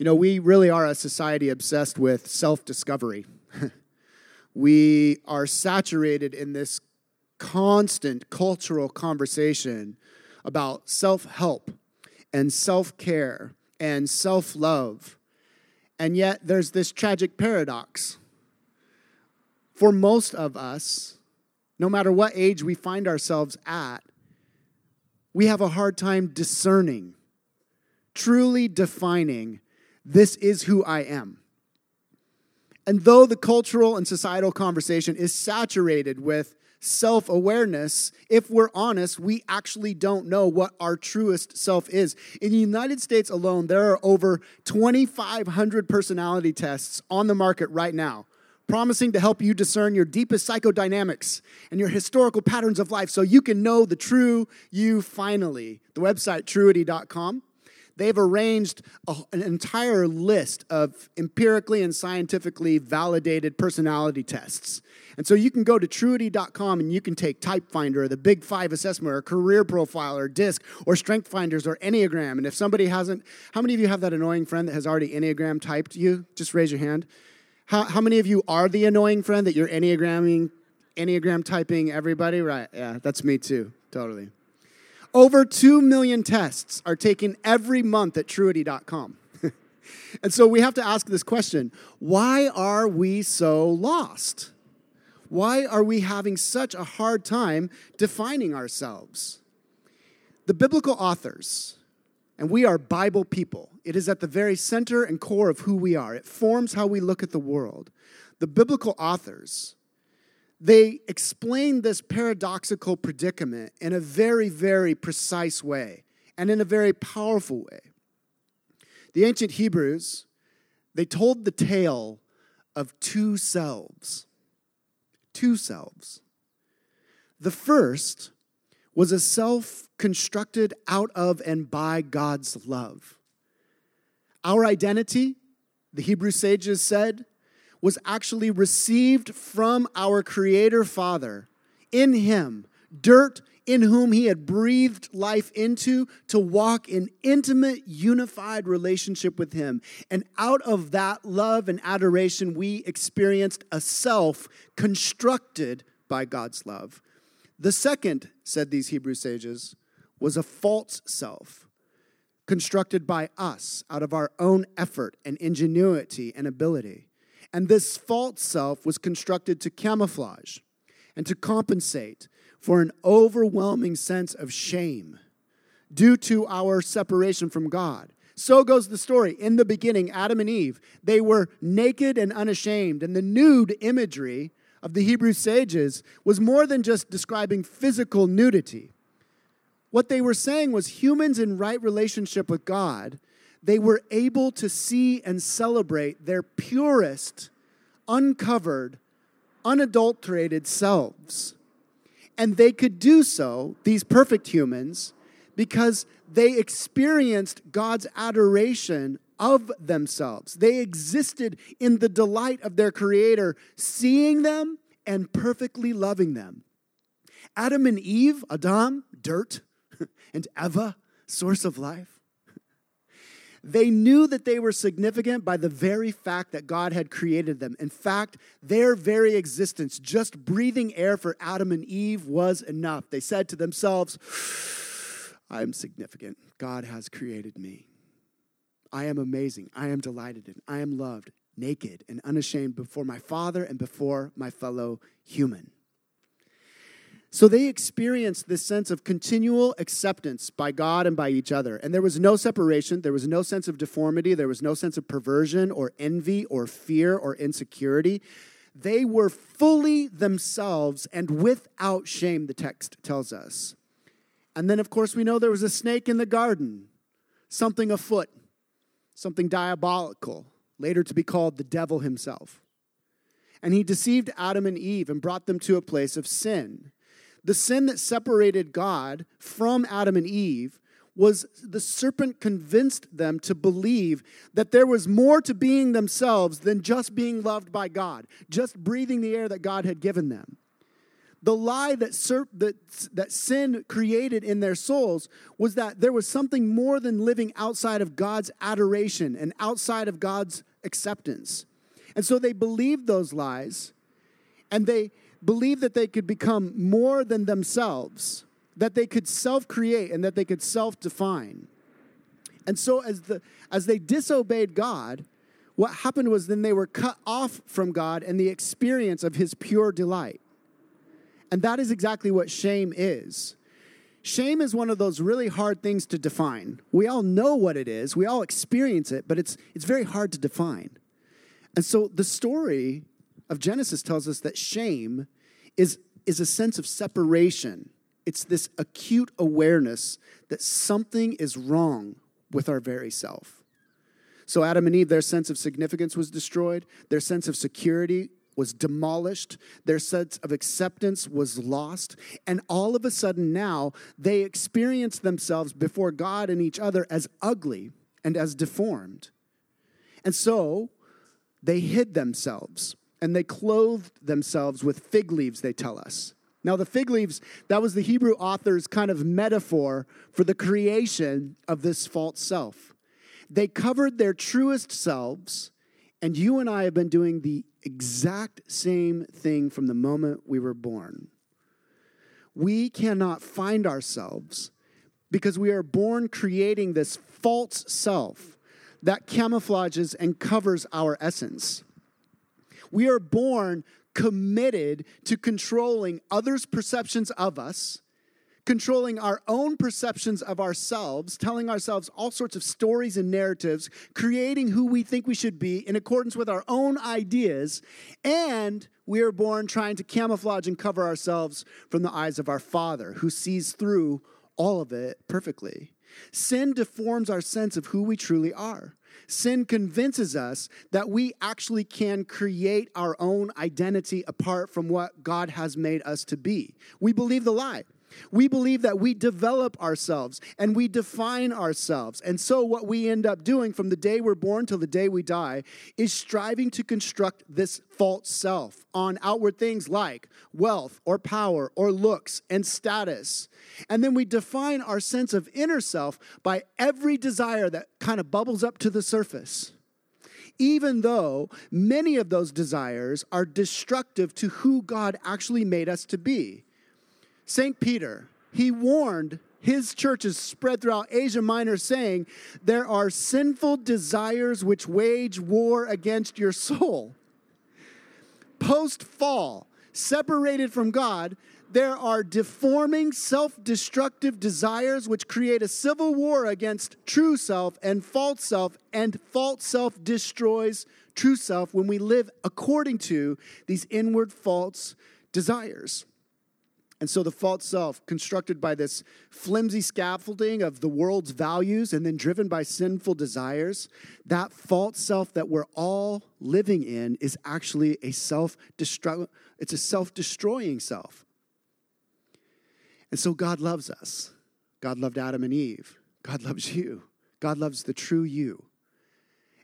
You know, we really are a society obsessed with self discovery. we are saturated in this constant cultural conversation about self help and self care and self love. And yet, there's this tragic paradox. For most of us, no matter what age we find ourselves at, we have a hard time discerning, truly defining this is who I am. And though the cultural and societal conversation is saturated with self awareness, if we're honest, we actually don't know what our truest self is. In the United States alone, there are over 2,500 personality tests on the market right now, promising to help you discern your deepest psychodynamics and your historical patterns of life so you can know the true you finally. The website, truity.com they've arranged a, an entire list of empirically and scientifically validated personality tests. And so you can go to truity.com and you can take Type Finder or the Big Five assessment or Career Profile or DISC or Strength Finders or Enneagram. And if somebody hasn't, how many of you have that annoying friend that has already Enneagram typed you? Just raise your hand. How, how many of you are the annoying friend that you're Enneagramming, Enneagram typing everybody? Right, yeah, that's me too, totally. Over 2 million tests are taken every month at truity.com. and so we have to ask this question why are we so lost? Why are we having such a hard time defining ourselves? The biblical authors, and we are Bible people, it is at the very center and core of who we are. It forms how we look at the world. The biblical authors they explain this paradoxical predicament in a very, very precise way and in a very powerful way. The ancient Hebrews, they told the tale of two selves. Two selves. The first was a self constructed out of and by God's love. Our identity, the Hebrew sages said, was actually received from our Creator Father in Him, dirt in whom He had breathed life into to walk in intimate, unified relationship with Him. And out of that love and adoration, we experienced a self constructed by God's love. The second, said these Hebrew sages, was a false self constructed by us out of our own effort and ingenuity and ability. And this false self was constructed to camouflage and to compensate for an overwhelming sense of shame due to our separation from God. So goes the story. In the beginning, Adam and Eve, they were naked and unashamed. And the nude imagery of the Hebrew sages was more than just describing physical nudity. What they were saying was humans in right relationship with God they were able to see and celebrate their purest, uncovered, unadulterated selves. And they could do so, these perfect humans, because they experienced God's adoration of themselves. They existed in the delight of their Creator, seeing them and perfectly loving them. Adam and Eve, Adam, dirt, and Eva, source of life, they knew that they were significant by the very fact that God had created them. In fact, their very existence, just breathing air for Adam and Eve, was enough. They said to themselves, I am significant. God has created me. I am amazing. I am delighted in. I am loved, naked and unashamed before my Father and before my fellow human. So they experienced this sense of continual acceptance by God and by each other. And there was no separation, there was no sense of deformity, there was no sense of perversion or envy or fear or insecurity. They were fully themselves and without shame, the text tells us. And then, of course, we know there was a snake in the garden, something afoot, something diabolical, later to be called the devil himself. And he deceived Adam and Eve and brought them to a place of sin. The sin that separated God from Adam and Eve was the serpent convinced them to believe that there was more to being themselves than just being loved by God, just breathing the air that God had given them. The lie that, ser- that, that sin created in their souls was that there was something more than living outside of God's adoration and outside of God's acceptance. And so they believed those lies and they believed that they could become more than themselves, that they could self create and that they could self define. And so as, the, as they disobeyed God, what happened was then they were cut off from God and the experience of his pure delight. And that is exactly what shame is. Shame is one of those really hard things to define. We all know what it is, we all experience it, but it's, it's very hard to define. And so the story of Genesis tells us that shame is, is a sense of separation. It's this acute awareness that something is wrong with our very self. So, Adam and Eve, their sense of significance was destroyed, their sense of security was demolished, their sense of acceptance was lost, and all of a sudden now they experience themselves before God and each other as ugly and as deformed. And so they hid themselves and they clothed themselves with fig leaves, they tell us. Now, the fig leaves, that was the Hebrew author's kind of metaphor for the creation of this false self. They covered their truest selves, and you and I have been doing the exact same thing from the moment we were born. We cannot find ourselves because we are born creating this false self that camouflages and covers our essence. We are born committed to controlling others' perceptions of us, controlling our own perceptions of ourselves, telling ourselves all sorts of stories and narratives, creating who we think we should be in accordance with our own ideas, and we are born trying to camouflage and cover ourselves from the eyes of our Father, who sees through all of it perfectly. Sin deforms our sense of who we truly are. Sin convinces us that we actually can create our own identity apart from what God has made us to be. We believe the lie. We believe that we develop ourselves and we define ourselves. And so, what we end up doing from the day we're born till the day we die is striving to construct this false self on outward things like wealth or power or looks and status. And then we define our sense of inner self by every desire that kind of bubbles up to the surface even though many of those desires are destructive to who God actually made us to be. St. Peter, he warned his churches spread throughout Asia Minor, saying, There are sinful desires which wage war against your soul. Post fall, separated from God, there are deforming, self destructive desires which create a civil war against true self and false self, and false self destroys true self when we live according to these inward false desires. And so the false self, constructed by this flimsy scaffolding of the world's values and then driven by sinful desires, that false self that we're all living in is actually a self destruct. it's a self-destroying self. And so God loves us. God loved Adam and Eve. God loves you. God loves the true you.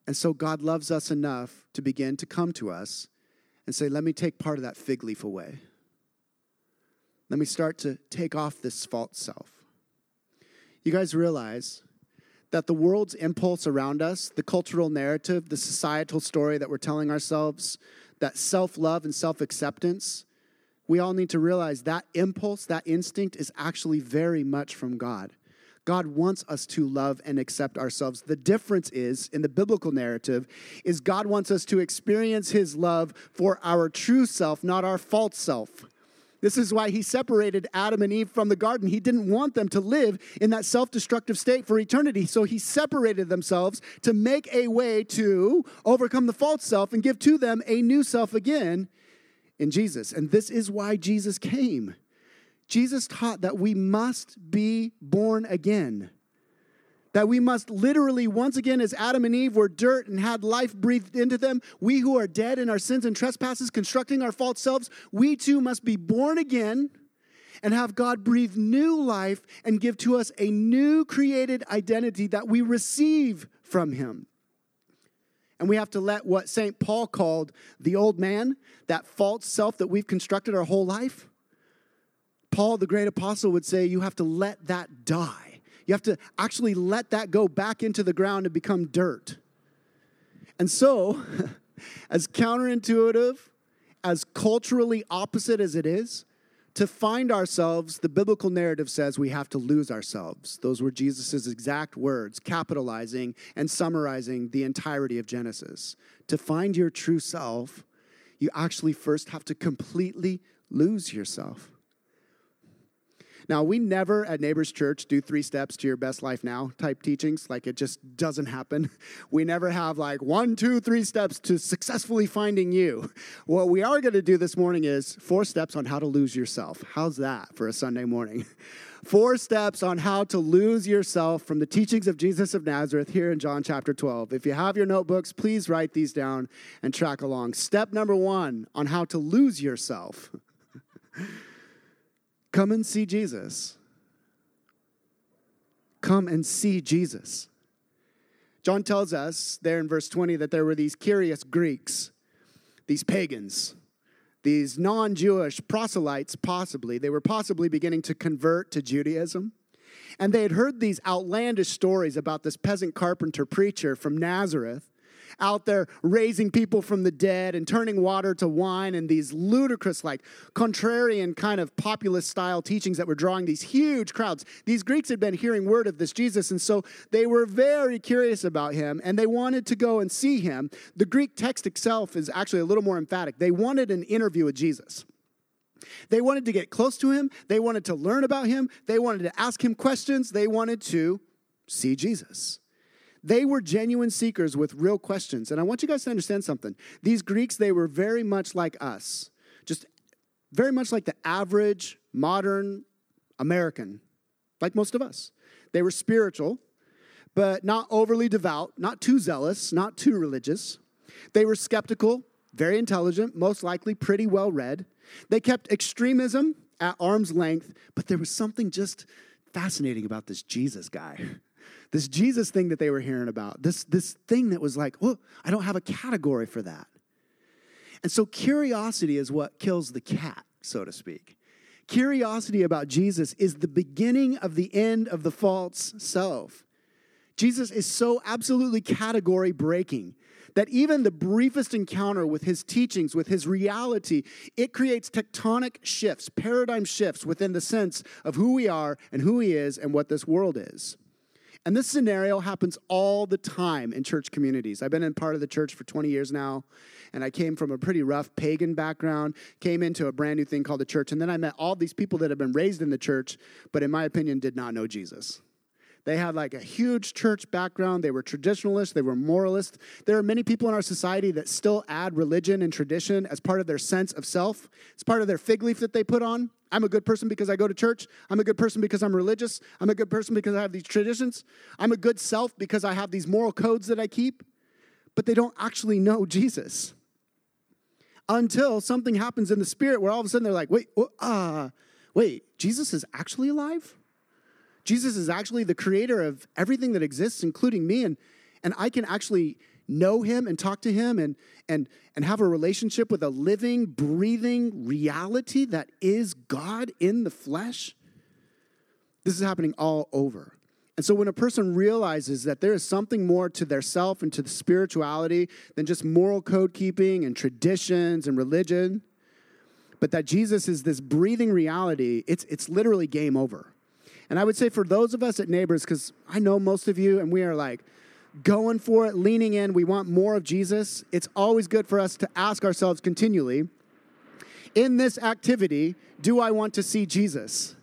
And so God loves us enough to begin to come to us and say, Let me take part of that fig leaf away. Let me start to take off this false self. You guys realize that the world's impulse around us, the cultural narrative, the societal story that we're telling ourselves, that self love and self acceptance, we all need to realize that impulse, that instinct is actually very much from God. God wants us to love and accept ourselves. The difference is in the biblical narrative is God wants us to experience his love for our true self, not our false self. This is why he separated Adam and Eve from the garden. He didn't want them to live in that self destructive state for eternity. So he separated themselves to make a way to overcome the false self and give to them a new self again in Jesus. And this is why Jesus came. Jesus taught that we must be born again that we must literally, once again, as Adam and Eve were dirt and had life breathed into them, we who are dead in our sins and trespasses, constructing our false selves, we too must be born again and have God breathe new life and give to us a new created identity that we receive from Him. And we have to let what St. Paul called the old man, that false self that we've constructed our whole life, Paul, the great apostle, would say you have to let that die. You have to actually let that go back into the ground and become dirt. And so, as counterintuitive, as culturally opposite as it is, to find ourselves, the biblical narrative says we have to lose ourselves. Those were Jesus' exact words, capitalizing and summarizing the entirety of Genesis. To find your true self, you actually first have to completely lose yourself. Now, we never at Neighbors Church do three steps to your best life now type teachings. Like it just doesn't happen. We never have like one, two, three steps to successfully finding you. What we are going to do this morning is four steps on how to lose yourself. How's that for a Sunday morning? Four steps on how to lose yourself from the teachings of Jesus of Nazareth here in John chapter 12. If you have your notebooks, please write these down and track along. Step number one on how to lose yourself. Come and see Jesus. Come and see Jesus. John tells us there in verse 20 that there were these curious Greeks, these pagans, these non Jewish proselytes, possibly. They were possibly beginning to convert to Judaism. And they had heard these outlandish stories about this peasant carpenter preacher from Nazareth out there raising people from the dead and turning water to wine and these ludicrous, like contrarian kind of populist style teachings that were drawing these huge crowds. These Greeks had been hearing word of this Jesus, and so they were very curious about him and they wanted to go and see him. The Greek text itself is actually a little more emphatic. They wanted an interview with Jesus. They wanted to get close to him. They wanted to learn about him. They wanted to ask him questions. They wanted to see Jesus. They were genuine seekers with real questions. And I want you guys to understand something. These Greeks, they were very much like us, just very much like the average modern American, like most of us. They were spiritual, but not overly devout, not too zealous, not too religious. They were skeptical, very intelligent, most likely pretty well read. They kept extremism at arm's length, but there was something just fascinating about this Jesus guy this Jesus thing that they were hearing about, this, this thing that was like, oh, I don't have a category for that. And so curiosity is what kills the cat, so to speak. Curiosity about Jesus is the beginning of the end of the false self. Jesus is so absolutely category breaking that even the briefest encounter with his teachings, with his reality, it creates tectonic shifts, paradigm shifts within the sense of who we are and who he is and what this world is. And this scenario happens all the time in church communities. I've been in part of the church for 20 years now, and I came from a pretty rough pagan background, came into a brand new thing called the church, and then I met all these people that have been raised in the church, but in my opinion, did not know Jesus. They had like a huge church background. They were traditionalists. They were moralists. There are many people in our society that still add religion and tradition as part of their sense of self. It's part of their fig leaf that they put on. I'm a good person because I go to church. I'm a good person because I'm religious. I'm a good person because I have these traditions. I'm a good self because I have these moral codes that I keep. But they don't actually know Jesus until something happens in the spirit where all of a sudden they're like, wait, uh, wait, Jesus is actually alive? Jesus is actually the creator of everything that exists, including me, and, and I can actually know him and talk to him and, and, and have a relationship with a living, breathing reality that is God in the flesh. This is happening all over. And so when a person realizes that there is something more to their self and to the spirituality than just moral code keeping and traditions and religion, but that Jesus is this breathing reality, it's, it's literally game over. And I would say for those of us at Neighbors, because I know most of you, and we are like going for it, leaning in, we want more of Jesus, it's always good for us to ask ourselves continually in this activity, do I want to see Jesus?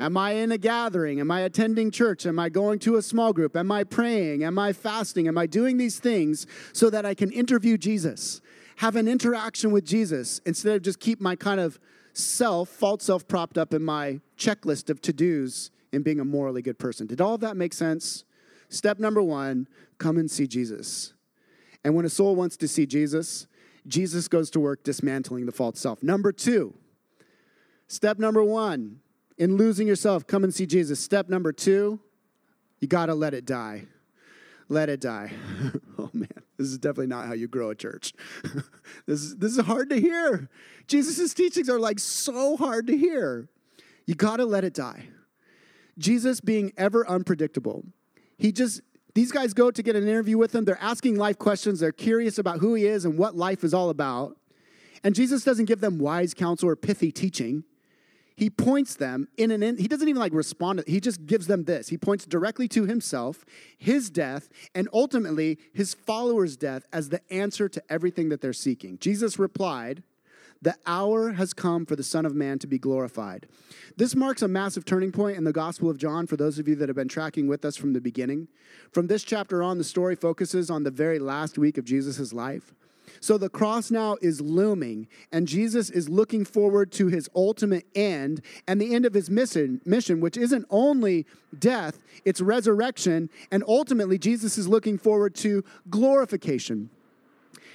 Am I in a gathering? Am I attending church? Am I going to a small group? Am I praying? Am I fasting? Am I doing these things so that I can interview Jesus, have an interaction with Jesus instead of just keep my kind of self, false self, propped up in my checklist of to dos in being a morally good person. Did all of that make sense? Step number one come and see Jesus. And when a soul wants to see Jesus, Jesus goes to work dismantling the false self. Number two, step number one in losing yourself, come and see Jesus. Step number two, you got to let it die. Let it die. this is definitely not how you grow a church. this, is, this is hard to hear. Jesus' teachings are like so hard to hear. You got to let it die. Jesus being ever unpredictable. He just, these guys go to get an interview with him. They're asking life questions. They're curious about who he is and what life is all about. And Jesus doesn't give them wise counsel or pithy teaching. He points them in an, in, he doesn't even like respond. He just gives them this. He points directly to himself, his death, and ultimately his followers' death as the answer to everything that they're seeking. Jesus replied, the hour has come for the Son of Man to be glorified. This marks a massive turning point in the Gospel of John for those of you that have been tracking with us from the beginning. From this chapter on, the story focuses on the very last week of Jesus' life. So the cross now is looming, and Jesus is looking forward to his ultimate end and the end of his mission, mission, which isn't only death, it's resurrection, and ultimately Jesus is looking forward to glorification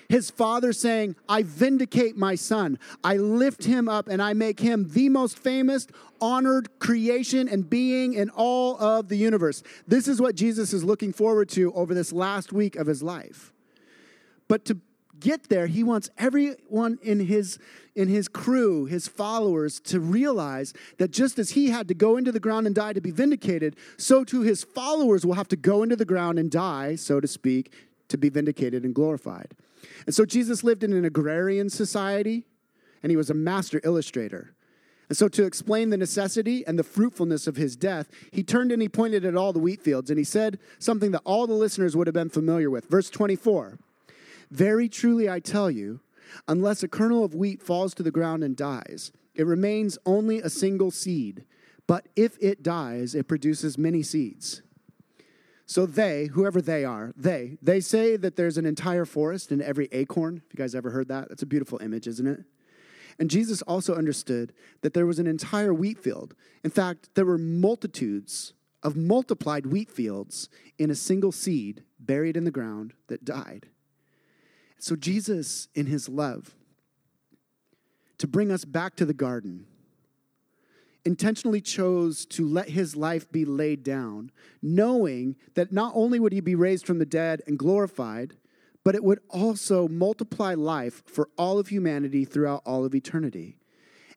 his father saying, I vindicate my son. I lift him up and I make him the most famous, honored creation and being in all of the universe. This is what Jesus is looking forward to over this last week of his life. But to get there, he wants everyone in his in his crew, his followers, to realize that just as he had to go into the ground and die to be vindicated, so too his followers will have to go into the ground and die, so to speak, to be vindicated and glorified. And so Jesus lived in an agrarian society, and he was a master illustrator. And so, to explain the necessity and the fruitfulness of his death, he turned and he pointed at all the wheat fields, and he said something that all the listeners would have been familiar with. Verse 24 Very truly I tell you, unless a kernel of wheat falls to the ground and dies, it remains only a single seed. But if it dies, it produces many seeds. So they, whoever they are, they, they say that there's an entire forest in every acorn. Have you guys ever heard that? That's a beautiful image, isn't it? And Jesus also understood that there was an entire wheat field. In fact, there were multitudes of multiplied wheat fields in a single seed buried in the ground that died. So Jesus, in his love, to bring us back to the garden, intentionally chose to let his life be laid down, knowing that not only would he be raised from the dead and glorified, but it would also multiply life for all of humanity throughout all of eternity.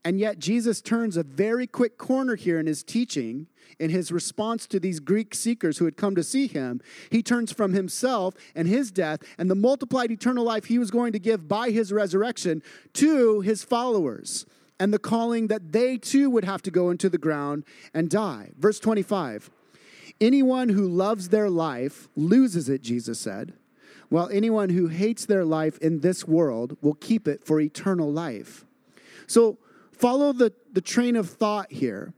And yet, Jesus turns a very quick corner here in his teaching, in his response to these Greek seekers who had come to see him. He turns from himself and his death and the multiplied eternal life he was going to give by his resurrection to his followers and the calling that they too would have to go into the ground and die. Verse 25 Anyone who loves their life loses it, Jesus said, while anyone who hates their life in this world will keep it for eternal life. So follow the, the train of thought here.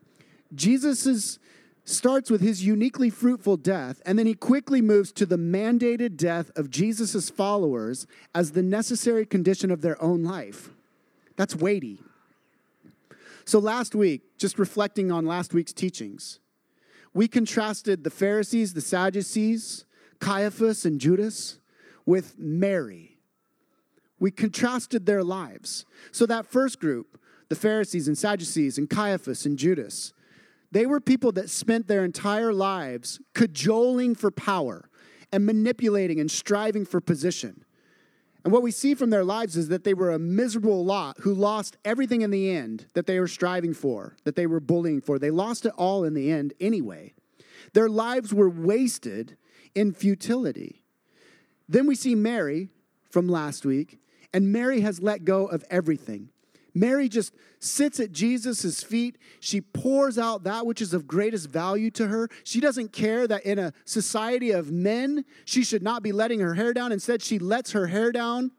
Jesus is, starts with his uniquely fruitful death, and then he quickly moves to the mandated death of Jesus' followers as the necessary condition of their own life. That's weighty. So, last week, just reflecting on last week's teachings, we contrasted the Pharisees, the Sadducees, Caiaphas, and Judas with Mary. We contrasted their lives. So, that first group, the Pharisees and Sadducees and Caiaphas and Judas, they were people that spent their entire lives cajoling for power and manipulating and striving for position. And what we see from their lives is that they were a miserable lot who lost everything in the end that they were striving for, that they were bullying for. They lost it all in the end anyway. Their lives were wasted in futility. Then we see Mary from last week, and Mary has let go of everything. Mary just sits at Jesus' feet. She pours out that which is of greatest value to her. She doesn't care that in a society of men, she should not be letting her hair down. Instead, she lets her hair down,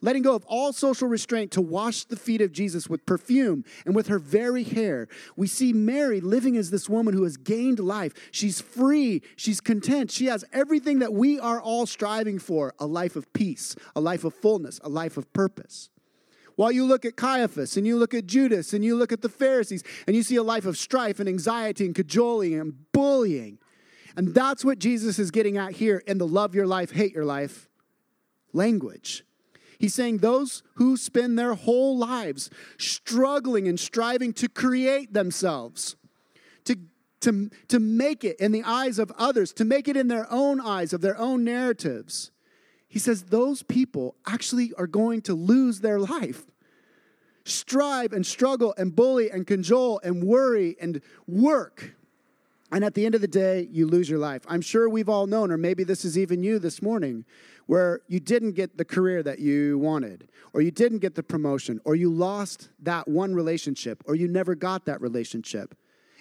letting go of all social restraint to wash the feet of Jesus with perfume and with her very hair. We see Mary living as this woman who has gained life. She's free, she's content, she has everything that we are all striving for a life of peace, a life of fullness, a life of purpose. While you look at Caiaphas and you look at Judas and you look at the Pharisees and you see a life of strife and anxiety and cajoling and bullying. And that's what Jesus is getting at here in the love your life, hate your life language. He's saying those who spend their whole lives struggling and striving to create themselves, to, to, to make it in the eyes of others, to make it in their own eyes, of their own narratives, he says those people actually are going to lose their life. strive and struggle and bully and cajole and worry and work. And at the end of the day, you lose your life. I'm sure we've all known, or maybe this is even you this morning, where you didn't get the career that you wanted, or you didn't get the promotion, or you lost that one relationship, or you never got that relationship.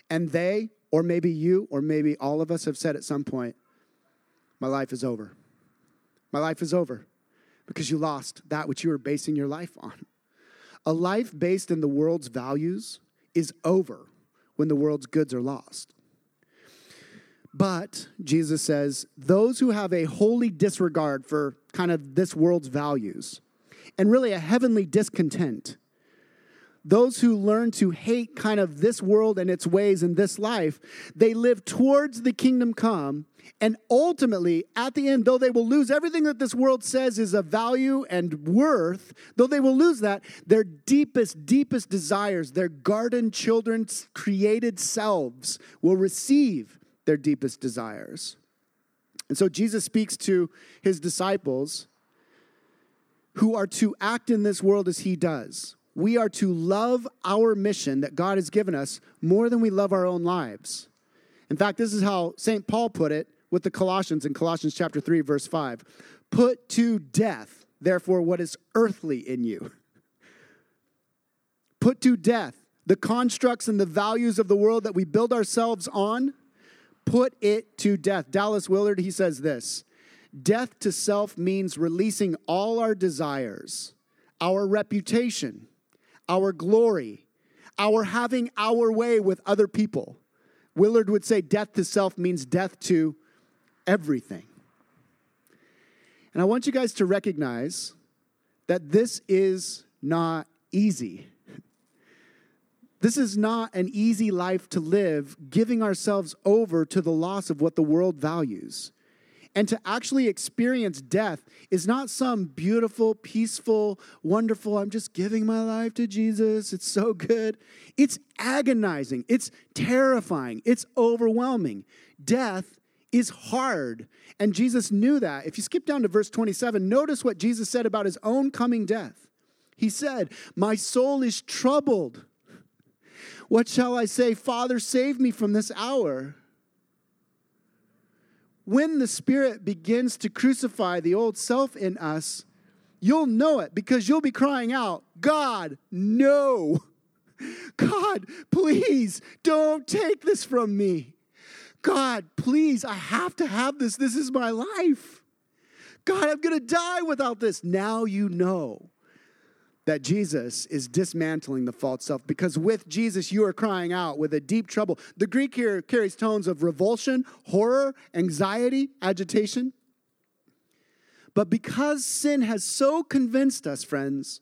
And they, or maybe you, or maybe all of us have said at some point, My life is over. My life is over because you lost that which you were basing your life on. A life based in the world's values is over when the world's goods are lost. But Jesus says, those who have a holy disregard for kind of this world's values and really a heavenly discontent, those who learn to hate kind of this world and its ways in this life, they live towards the kingdom come. And ultimately, at the end, though they will lose everything that this world says is of value and worth, though they will lose that, their deepest, deepest desires, their garden children's created selves will receive their deepest desires. And so Jesus speaks to his disciples who are to act in this world as he does we are to love our mission that God has given us more than we love our own lives. In fact, this is how St. Paul put it with the Colossians in Colossians chapter 3 verse 5. Put to death therefore what is earthly in you. Put to death the constructs and the values of the world that we build ourselves on. Put it to death. Dallas Willard he says this. Death to self means releasing all our desires, our reputation, our glory, our having our way with other people. Willard would say death to self means death to everything. And I want you guys to recognize that this is not easy. This is not an easy life to live, giving ourselves over to the loss of what the world values. And to actually experience death is not some beautiful, peaceful, wonderful, I'm just giving my life to Jesus. It's so good. It's agonizing. It's terrifying. It's overwhelming. Death is hard. And Jesus knew that. If you skip down to verse 27, notice what Jesus said about his own coming death. He said, My soul is troubled. What shall I say? Father, save me from this hour when the Spirit begins to crucify the old self in us, you'll know it because you'll be crying out, God, no. God, please don't take this from me. God, please, I have to have this. This is my life. God, I'm going to die without this. Now you know that Jesus is dismantling the false self because with Jesus you are crying out with a deep trouble. The Greek here carries tones of revulsion, horror, anxiety, agitation. But because sin has so convinced us, friends,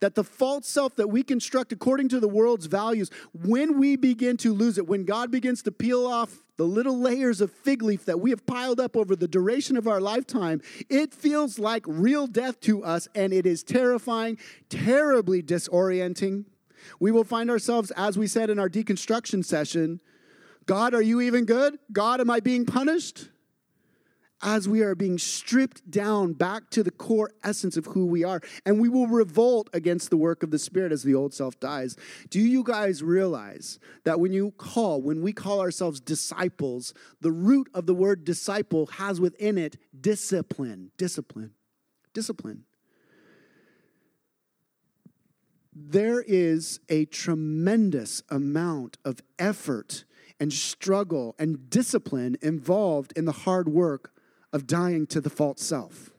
that the false self that we construct according to the world's values, when we begin to lose it, when God begins to peel off the little layers of fig leaf that we have piled up over the duration of our lifetime, it feels like real death to us, and it is terrifying, terribly disorienting. We will find ourselves, as we said in our deconstruction session, God, are you even good? God, am I being punished? As we are being stripped down back to the core essence of who we are. And we will revolt against the work of the Spirit as the old self dies. Do you guys realize that when you call, when we call ourselves disciples, the root of the word disciple has within it discipline, discipline, discipline. There is a tremendous amount of effort and struggle and discipline involved in the hard work of dying to the false self.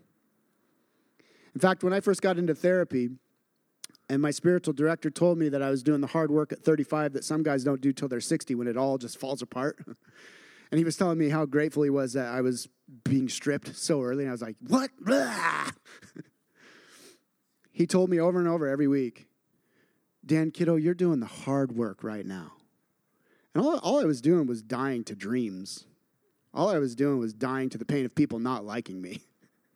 In fact, when I first got into therapy, and my spiritual director told me that I was doing the hard work at 35 that some guys don't do till they're 60 when it all just falls apart. and he was telling me how grateful he was that I was being stripped so early. And I was like, what? he told me over and over every week, Dan Kiddo, you're doing the hard work right now. And all, all I was doing was dying to dreams. All I was doing was dying to the pain of people not liking me.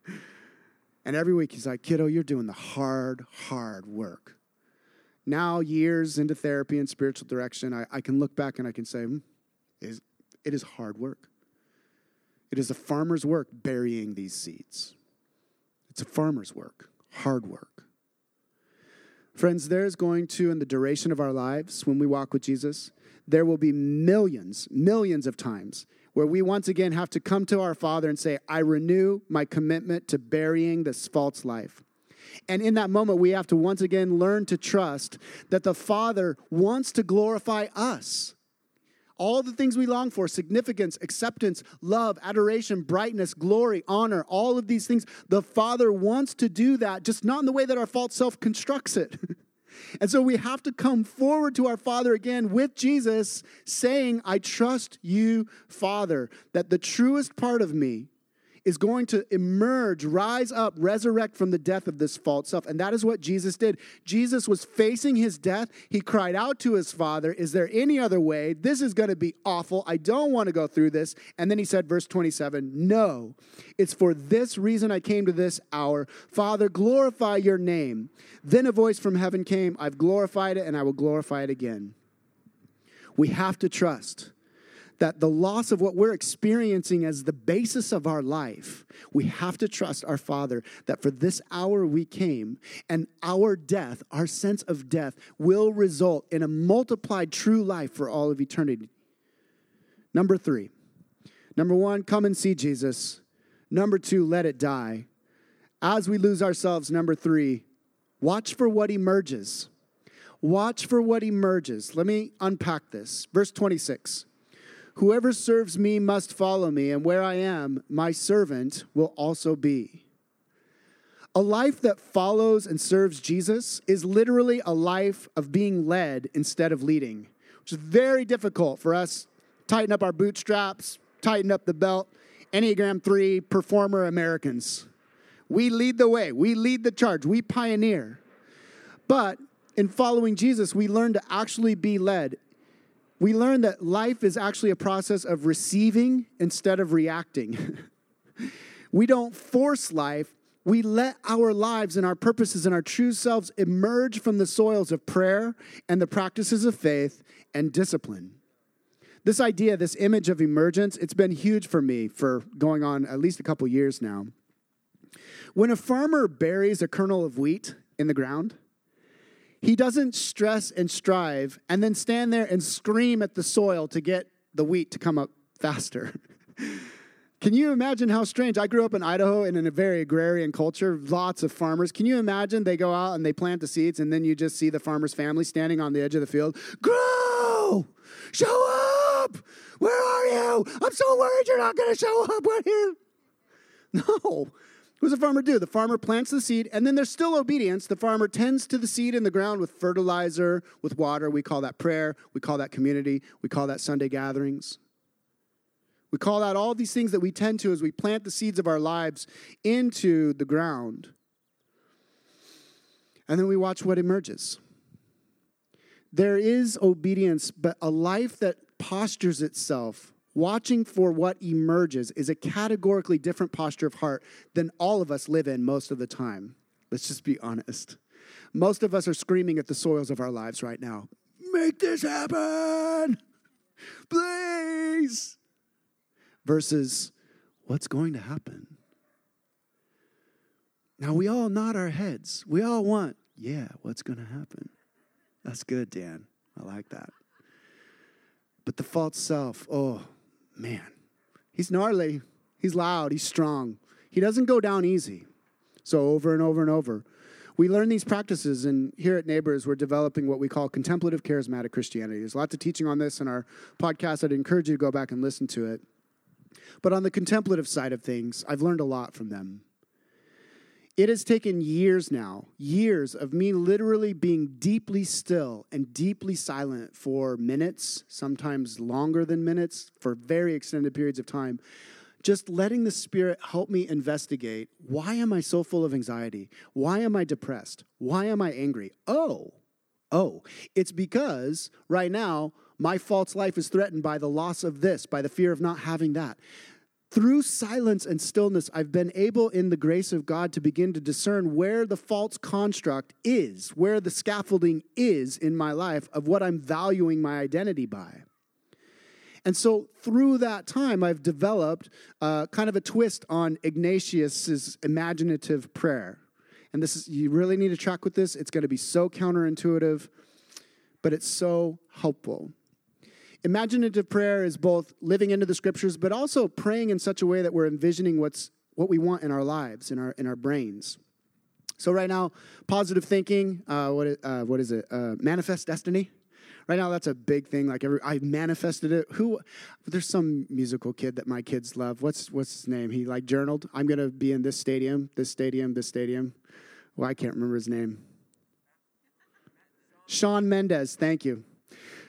and every week he's like, kiddo, you're doing the hard, hard work. Now, years into therapy and spiritual direction, I, I can look back and I can say, it, is, it is hard work. It is a farmer's work burying these seeds. It's a farmer's work, hard work. Friends, there's going to, in the duration of our lives, when we walk with Jesus, there will be millions, millions of times where we once again have to come to our Father and say, I renew my commitment to burying this false life. And in that moment, we have to once again learn to trust that the Father wants to glorify us. All the things we long for significance, acceptance, love, adoration, brightness, glory, honor all of these things the Father wants to do that, just not in the way that our false self constructs it. And so we have to come forward to our Father again with Jesus, saying, I trust you, Father, that the truest part of me is going to emerge, rise up, resurrect from the death of this false self. And that is what Jesus did. Jesus was facing his death. He cried out to his father, Is there any other way? This is going to be awful. I don't want to go through this. And then he said, verse 27, No, it's for this reason I came to this hour. Father, glorify your name. Then a voice from heaven came, I've glorified it and I will glorify it again. We have to trust that the loss of what we're experiencing as the basis of our life, we have to trust our Father that for this hour we came, and our death, our sense of death, will result in a multiplied true life for all of eternity. Number three. Number one, come and see Jesus. Number two, let it die. As we lose ourselves, number three, watch for what emerges. Watch for what emerges. Let me unpack this. Verse 26. Whoever serves me must follow me, and where I am, my servant will also be. A life that follows and serves Jesus is literally a life of being led instead of leading, which is very difficult for us. Tighten up our bootstraps, tighten up the belt. Enneagram 3 performer Americans. We lead the way, we lead the charge, we pioneer. But in following Jesus, we learn to actually be led we learn that life is actually a process of receiving instead of reacting. we don't force life, we let our lives and our purposes and our true selves emerge from the soils of prayer and the practices of faith and discipline. This idea, this image of emergence, it's been huge for me for going on at least a couple years now. When a farmer buries a kernel of wheat in the ground, he doesn't stress and strive and then stand there and scream at the soil to get the wheat to come up faster. Can you imagine how strange? I grew up in Idaho and in a very agrarian culture, lots of farmers. Can you imagine they go out and they plant the seeds and then you just see the farmer's family standing on the edge of the field? Grow! Show up! Where are you? I'm so worried you're not going to show up. What here? No. What does the farmer do? The farmer plants the seed, and then there's still obedience. The farmer tends to the seed in the ground with fertilizer, with water. We call that prayer. We call that community. We call that Sunday gatherings. We call that all these things that we tend to as we plant the seeds of our lives into the ground. And then we watch what emerges. There is obedience, but a life that postures itself Watching for what emerges is a categorically different posture of heart than all of us live in most of the time. Let's just be honest. Most of us are screaming at the soils of our lives right now Make this happen! Please! Versus, what's going to happen? Now, we all nod our heads. We all want, yeah, what's going to happen? That's good, Dan. I like that. But the false self, oh, man, he's gnarly, he's loud, he's strong. He doesn't go down easy. So, over and over and over. We learn these practices, and here at Neighbors, we're developing what we call contemplative charismatic Christianity. There's lots of teaching on this in our podcast. I'd encourage you to go back and listen to it. But on the contemplative side of things, I've learned a lot from them. It has taken years now, years of me literally being deeply still and deeply silent for minutes, sometimes longer than minutes, for very extended periods of time. Just letting the Spirit help me investigate why am I so full of anxiety? Why am I depressed? Why am I angry? Oh, oh, it's because right now my false life is threatened by the loss of this, by the fear of not having that through silence and stillness, I've been able, in the grace of God, to begin to discern where the false construct is, where the scaffolding is in my life of what I'm valuing my identity by. And so, through that time, I've developed uh, kind of a twist on Ignatius's imaginative prayer. and this is you really need to track with this. It's going to be so counterintuitive, but it's so helpful. Imaginative prayer is both living into the scriptures, but also praying in such a way that we're envisioning what's what we want in our lives, in our in our brains. So right now, positive thinking, uh, what, uh, what is it? Uh, manifest destiny. Right now, that's a big thing. Like every, I manifested it. Who? There's some musical kid that my kids love. What's what's his name? He like journaled. I'm gonna be in this stadium, this stadium, this stadium. Well, I can't remember his name. Shawn Mendes. Thank you.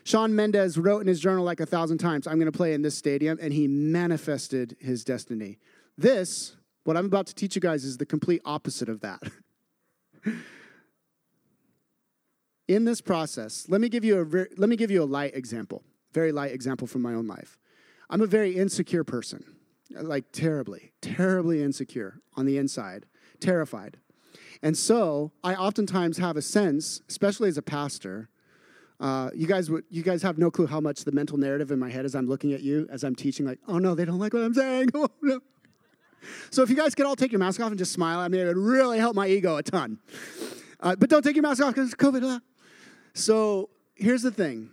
Shawn Mendes wrote in his journal like a thousand times, I'm going to play in this stadium, and he manifested his destiny. This, what I'm about to teach you guys, is the complete opposite of that. in this process, let me give you a ver- let me give you a light example, very light example from my own life. I'm a very insecure person, like terribly, terribly insecure on the inside, terrified. And so I oftentimes have a sense, especially as a pastor, uh, you guys would you guys have no clue how much the mental narrative in my head as I'm looking at you as I'm teaching, like, oh no, they don't like what I'm saying. Oh no. So if you guys could all take your mask off and just smile I mean it would really help my ego a ton. Uh, but don't take your mask off because it's COVID. So here's the thing.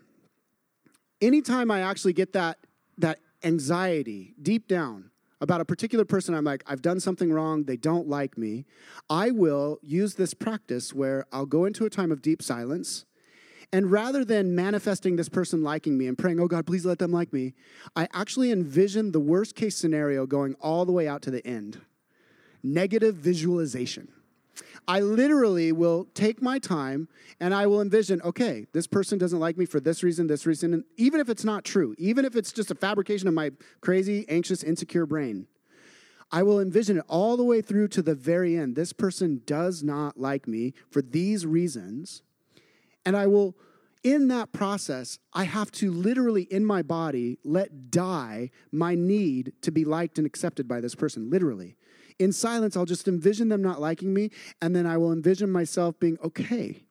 Anytime I actually get that that anxiety deep down about a particular person, I'm like, I've done something wrong, they don't like me, I will use this practice where I'll go into a time of deep silence. And rather than manifesting this person liking me and praying, oh God, please let them like me, I actually envision the worst case scenario going all the way out to the end negative visualization. I literally will take my time and I will envision, okay, this person doesn't like me for this reason, this reason, and even if it's not true, even if it's just a fabrication of my crazy, anxious, insecure brain, I will envision it all the way through to the very end. This person does not like me for these reasons. And I will, in that process, I have to literally in my body let die my need to be liked and accepted by this person, literally in silence, I'll just envision them not liking me, and then I will envision myself being okay.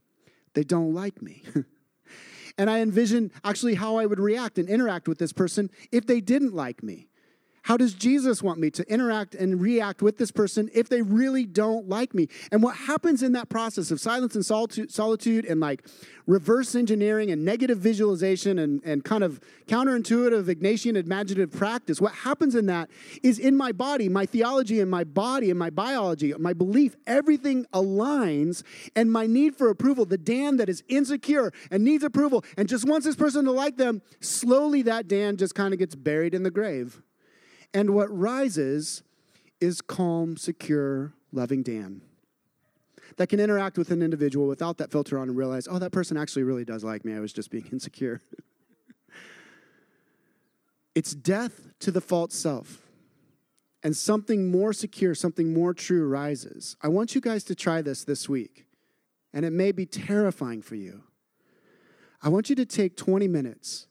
They don't like me. and I envision actually how I would react and interact with this person if they didn't like me. How does Jesus want me to interact and react with this person if they really don't like me? And what happens in that process of silence and solitude, and like reverse engineering and negative visualization and, and kind of counterintuitive Ignatian imaginative practice, what happens in that is in my body, my theology and my body and my biology, my belief, everything aligns, and my need for approval, the Dan that is insecure and needs approval and just wants this person to like them, slowly that Dan just kind of gets buried in the grave. And what rises is calm, secure, loving Dan that can interact with an individual without that filter on and realize, oh, that person actually really does like me. I was just being insecure. it's death to the false self. And something more secure, something more true rises. I want you guys to try this this week. And it may be terrifying for you. I want you to take 20 minutes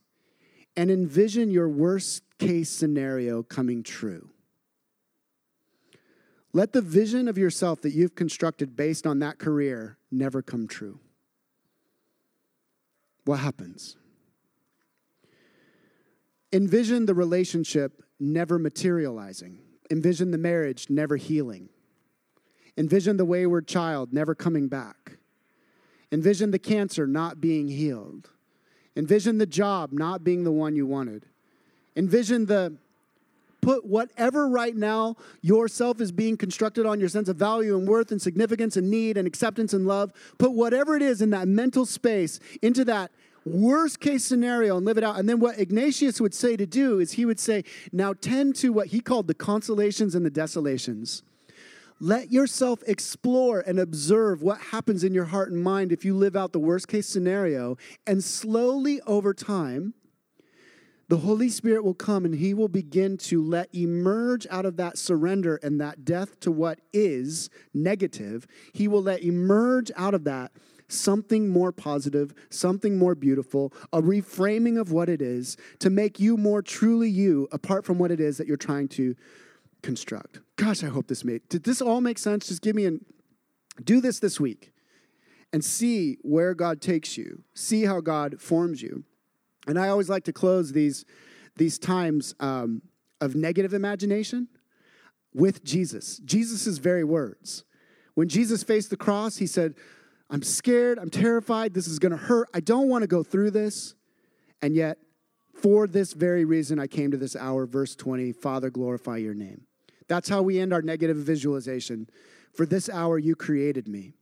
and envision your worst case scenario coming true. Let the vision of yourself that you've constructed based on that career never come true. What happens? Envision the relationship never materializing. Envision the marriage never healing. Envision the wayward child never coming back. Envision the cancer not being healed. Envision the job not being the one you wanted. Envision the put whatever right now yourself is being constructed on your sense of value and worth and significance and need and acceptance and love, put whatever it is in that mental space into that worst case scenario and live it out. And then what Ignatius would say to do is he would say, now tend to what he called the consolations and the desolations. Let yourself explore and observe what happens in your heart and mind if you live out the worst case scenario. And slowly over time, the Holy Spirit will come and He will begin to let emerge out of that surrender and that death to what is negative. He will let emerge out of that something more positive, something more beautiful, a reframing of what it is to make you more truly you apart from what it is that you're trying to construct. Gosh, I hope this made. Did this all make sense? Just give me an. Do this this week and see where God takes you, see how God forms you. And I always like to close these, these times um, of negative imagination with Jesus, Jesus' very words. When Jesus faced the cross, he said, I'm scared, I'm terrified, this is gonna hurt, I don't wanna go through this. And yet, for this very reason, I came to this hour. Verse 20 Father, glorify your name. That's how we end our negative visualization. For this hour, you created me.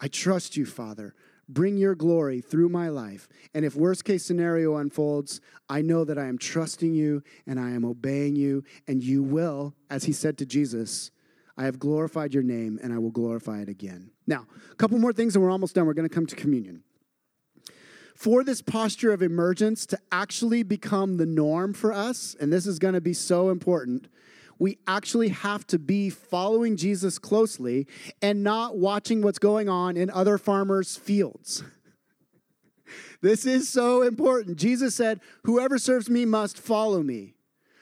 I trust you, Father. Bring your glory through my life. And if worst case scenario unfolds, I know that I am trusting you and I am obeying you, and you will, as he said to Jesus, I have glorified your name and I will glorify it again. Now, a couple more things and we're almost done. We're going to come to communion. For this posture of emergence to actually become the norm for us, and this is going to be so important, we actually have to be following Jesus closely and not watching what's going on in other farmers' fields. This is so important. Jesus said, Whoever serves me must follow me.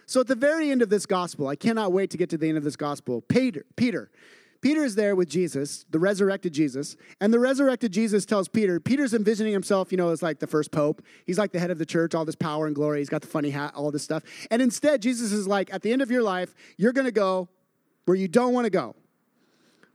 So at the very end of this gospel, I cannot wait to get to the end of this gospel. Peter, Peter, Peter is there with Jesus, the resurrected Jesus, and the resurrected Jesus tells Peter, Peter's envisioning himself, you know, as like the first pope. He's like the head of the church, all this power and glory. He's got the funny hat, all this stuff. And instead, Jesus is like, at the end of your life, you're going to go where you don't want to go.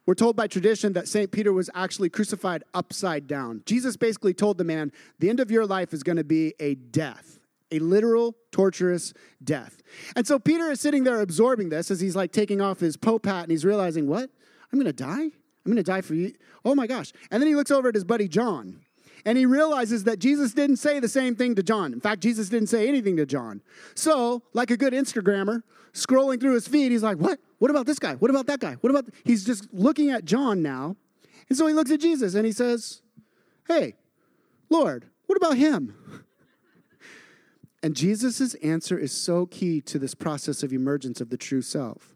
We're told by tradition that St. Peter was actually crucified upside down. Jesus basically told the man, the end of your life is going to be a death a literal, torturous death. And so Peter is sitting there absorbing this as he's like taking off his pope hat and he's realizing, what? I'm going to die? I'm going to die for you. Oh my gosh. And then he looks over at his buddy John and he realizes that Jesus didn't say the same thing to John. In fact, Jesus didn't say anything to John. So, like a good Instagrammer, scrolling through his feed, he's like, What? What about this guy? What about that guy? What about. Th-? He's just looking at John now. And so he looks at Jesus and he says, Hey, Lord, what about him? And Jesus' answer is so key to this process of emergence of the true self.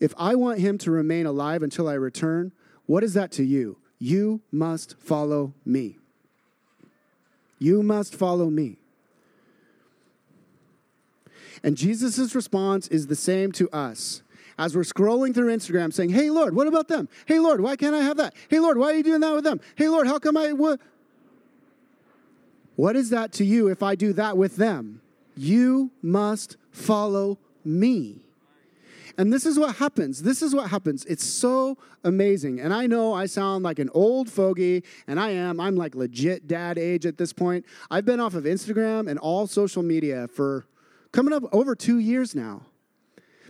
If I want him to remain alive until I return, what is that to you? You must follow me. You must follow me. And Jesus' response is the same to us. As we're scrolling through Instagram saying, Hey, Lord, what about them? Hey, Lord, why can't I have that? Hey, Lord, why are you doing that with them? Hey, Lord, how come I. What? What is that to you if I do that with them? You must follow me. And this is what happens. This is what happens. It's so amazing. And I know I sound like an old fogey, and I am. I'm like legit dad age at this point. I've been off of Instagram and all social media for coming up over two years now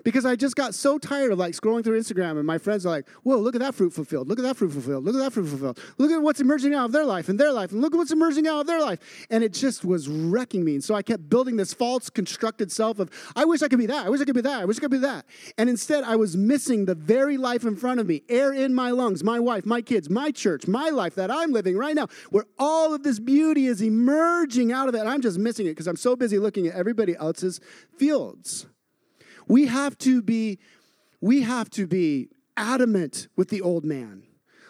because I just got so tired of like scrolling through Instagram and my friends are like, whoa, look at that fruit fulfilled. Look at that fruit fulfilled. Look at that fruit fulfilled. Look at what's emerging out of their life and their life. And look at what's emerging out of their life. And it just was wrecking me. And so I kept building this false constructed self of, I wish I could be that. I wish I could be that. I wish I could be that. And instead, I was missing the very life in front of me air in my lungs, my wife, my kids, my church, my life that I'm living right now, where all of this beauty is emerging out of it. And I'm just missing it because I'm so busy looking at everybody else's fields. We have to be, we have to be adamant with the old man.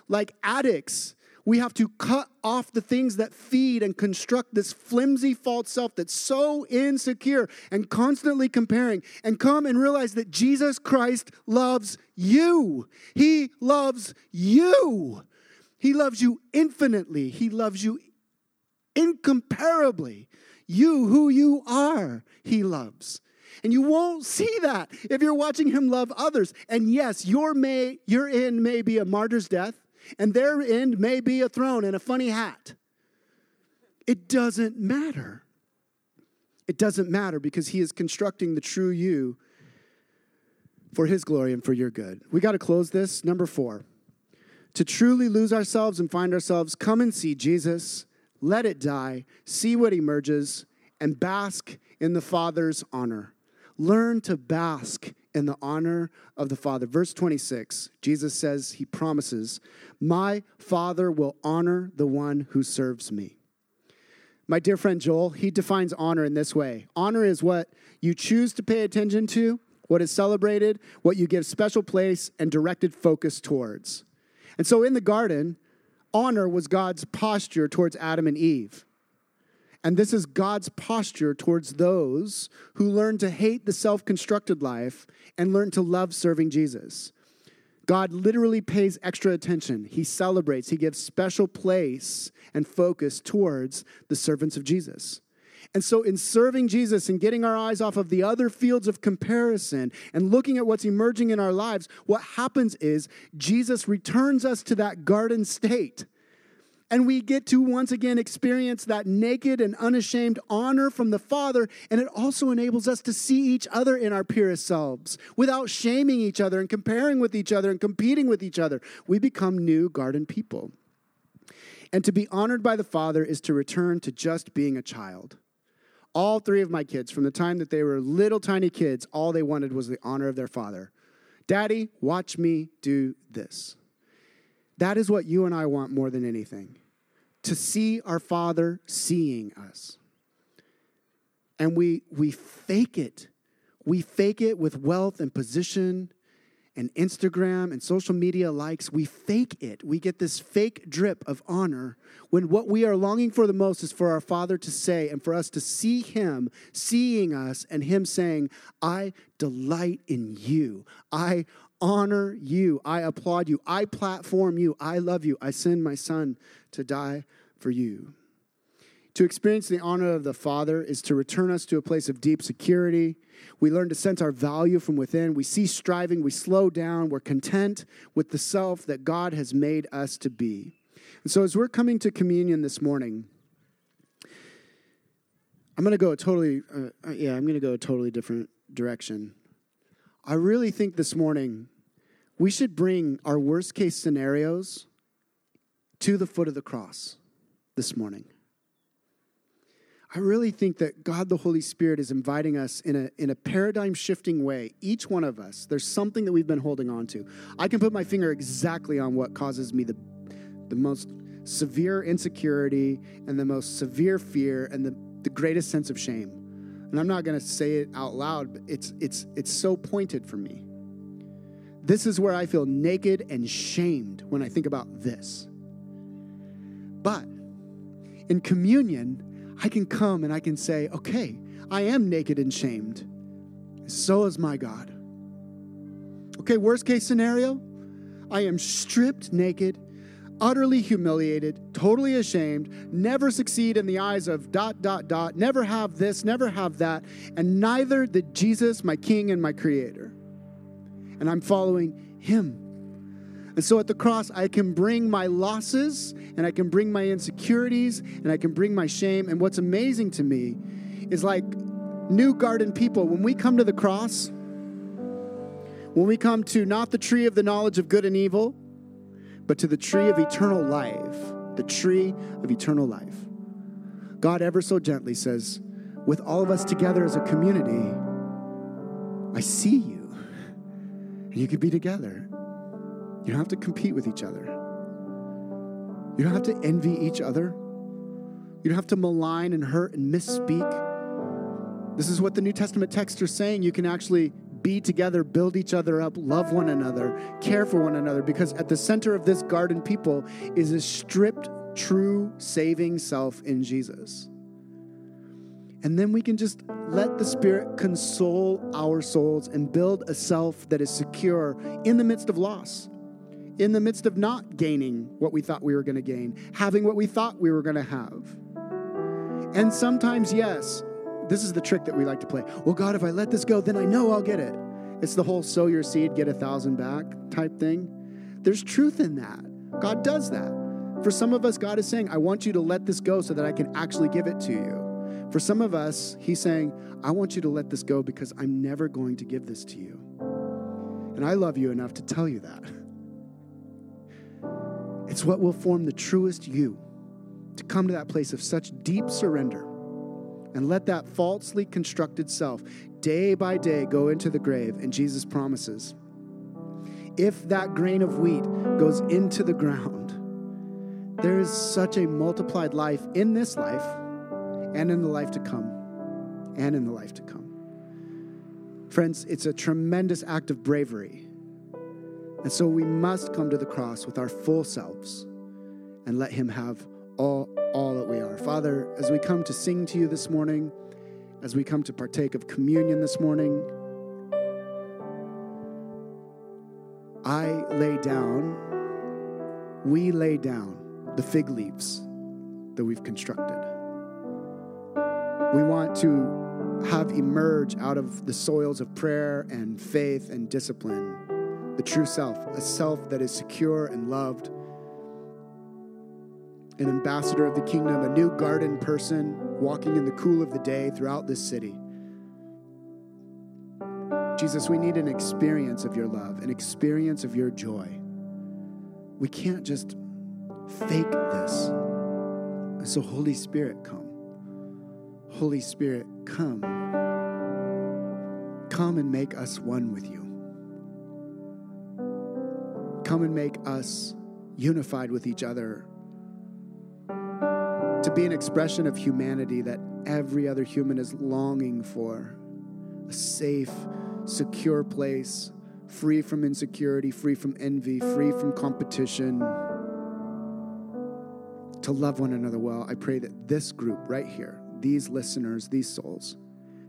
Like addicts, we have to cut off the things that feed and construct this flimsy false self that's so insecure and constantly comparing and come and realize that Jesus Christ loves you. He loves you. He loves you infinitely. He loves you incomparably. You, who you are, He loves. And you won't see that if you're watching him love others. And yes, your may your end may be a martyr's death, and their end may be a throne and a funny hat. It doesn't matter. It doesn't matter because he is constructing the true you for his glory and for your good. We got to close this. Number four. To truly lose ourselves and find ourselves, come and see Jesus, let it die, see what emerges, and bask in the Father's honor. Learn to bask in the honor of the Father. Verse 26, Jesus says, He promises, My Father will honor the one who serves me. My dear friend Joel, he defines honor in this way honor is what you choose to pay attention to, what is celebrated, what you give special place and directed focus towards. And so in the garden, honor was God's posture towards Adam and Eve. And this is God's posture towards those who learn to hate the self constructed life and learn to love serving Jesus. God literally pays extra attention. He celebrates, He gives special place and focus towards the servants of Jesus. And so, in serving Jesus and getting our eyes off of the other fields of comparison and looking at what's emerging in our lives, what happens is Jesus returns us to that garden state. And we get to once again experience that naked and unashamed honor from the Father. And it also enables us to see each other in our purest selves without shaming each other and comparing with each other and competing with each other. We become new garden people. And to be honored by the Father is to return to just being a child. All three of my kids, from the time that they were little tiny kids, all they wanted was the honor of their father. Daddy, watch me do this. That is what you and I want more than anything to see our Father seeing us. And we, we fake it. We fake it with wealth and position and Instagram and social media likes, we fake it. We get this fake drip of honor when what we are longing for the most is for our Father to say and for us to see Him seeing us and Him saying, I delight in you. I honor you. I applaud you. I platform you. I love you. I send my Son to die for you. To experience the honor of the Father is to return us to a place of deep security. We learn to sense our value from within. We cease striving. We slow down. We're content with the self that God has made us to be. And so, as we're coming to communion this morning, I'm going to go a totally, uh, uh yeah, I'm going to go a totally different direction. I really think this morning we should bring our worst case scenarios to the foot of the cross this morning. I really think that God the Holy Spirit is inviting us in a, in a paradigm shifting way. Each one of us, there's something that we've been holding on to. I can put my finger exactly on what causes me the, the most severe insecurity and the most severe fear and the, the greatest sense of shame. And I'm not going to say it out loud, but it's, it's, it's so pointed for me. This is where I feel naked and shamed when I think about this. But in communion, I can come and I can say, okay, I am naked and shamed. So is my God. Okay, worst case scenario, I am stripped naked, utterly humiliated, totally ashamed, never succeed in the eyes of dot, dot, dot, never have this, never have that, and neither did Jesus, my King and my Creator. And I'm following Him. And so at the cross, I can bring my losses and I can bring my insecurities and I can bring my shame. And what's amazing to me is like new garden people, when we come to the cross, when we come to not the tree of the knowledge of good and evil, but to the tree of eternal life, the tree of eternal life. God ever so gently says, with all of us together as a community, I see you. And you could be together. You don't have to compete with each other. You don't have to envy each other. You don't have to malign and hurt and misspeak. This is what the New Testament texts are saying. You can actually be together, build each other up, love one another, care for one another, because at the center of this garden people is a stripped, true, saving self in Jesus. And then we can just let the Spirit console our souls and build a self that is secure in the midst of loss in the midst of not gaining what we thought we were going to gain, having what we thought we were going to have. And sometimes, yes, this is the trick that we like to play. Well, God, if I let this go, then I know I'll get it. It's the whole sow your seed, get a thousand back type thing. There's truth in that. God does that. For some of us, God is saying, I want you to let this go so that I can actually give it to you. For some of us, He's saying, I want you to let this go because I'm never going to give this to you. And I love you enough to tell you that. It's what will form the truest you to come to that place of such deep surrender and let that falsely constructed self day by day go into the grave. And Jesus promises if that grain of wheat goes into the ground, there is such a multiplied life in this life and in the life to come. And in the life to come. Friends, it's a tremendous act of bravery and so we must come to the cross with our full selves and let Him have all, all that we are. Father, as we come to sing to you this morning, as we come to partake of communion this morning, I lay down, we lay down the fig leaves that we've constructed. We want to have emerge out of the soils of prayer and faith and discipline the true self, a self that is secure and loved, an ambassador of the kingdom, a new garden person walking in the cool of the day throughout this city. Jesus, we need an experience of your love, an experience of your joy. We can't just fake this. So, Holy Spirit, come. Holy Spirit, come. Come and make us one with you. Come and make us unified with each other to be an expression of humanity that every other human is longing for a safe, secure place, free from insecurity, free from envy, free from competition, to love one another well. I pray that this group right here, these listeners, these souls,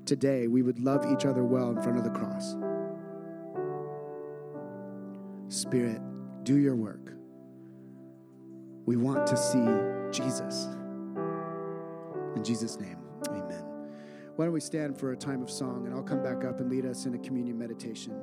today we would love each other well in front of the cross. Spirit, do your work. We want to see Jesus. In Jesus' name, amen. Why don't we stand for a time of song and I'll come back up and lead us in a communion meditation.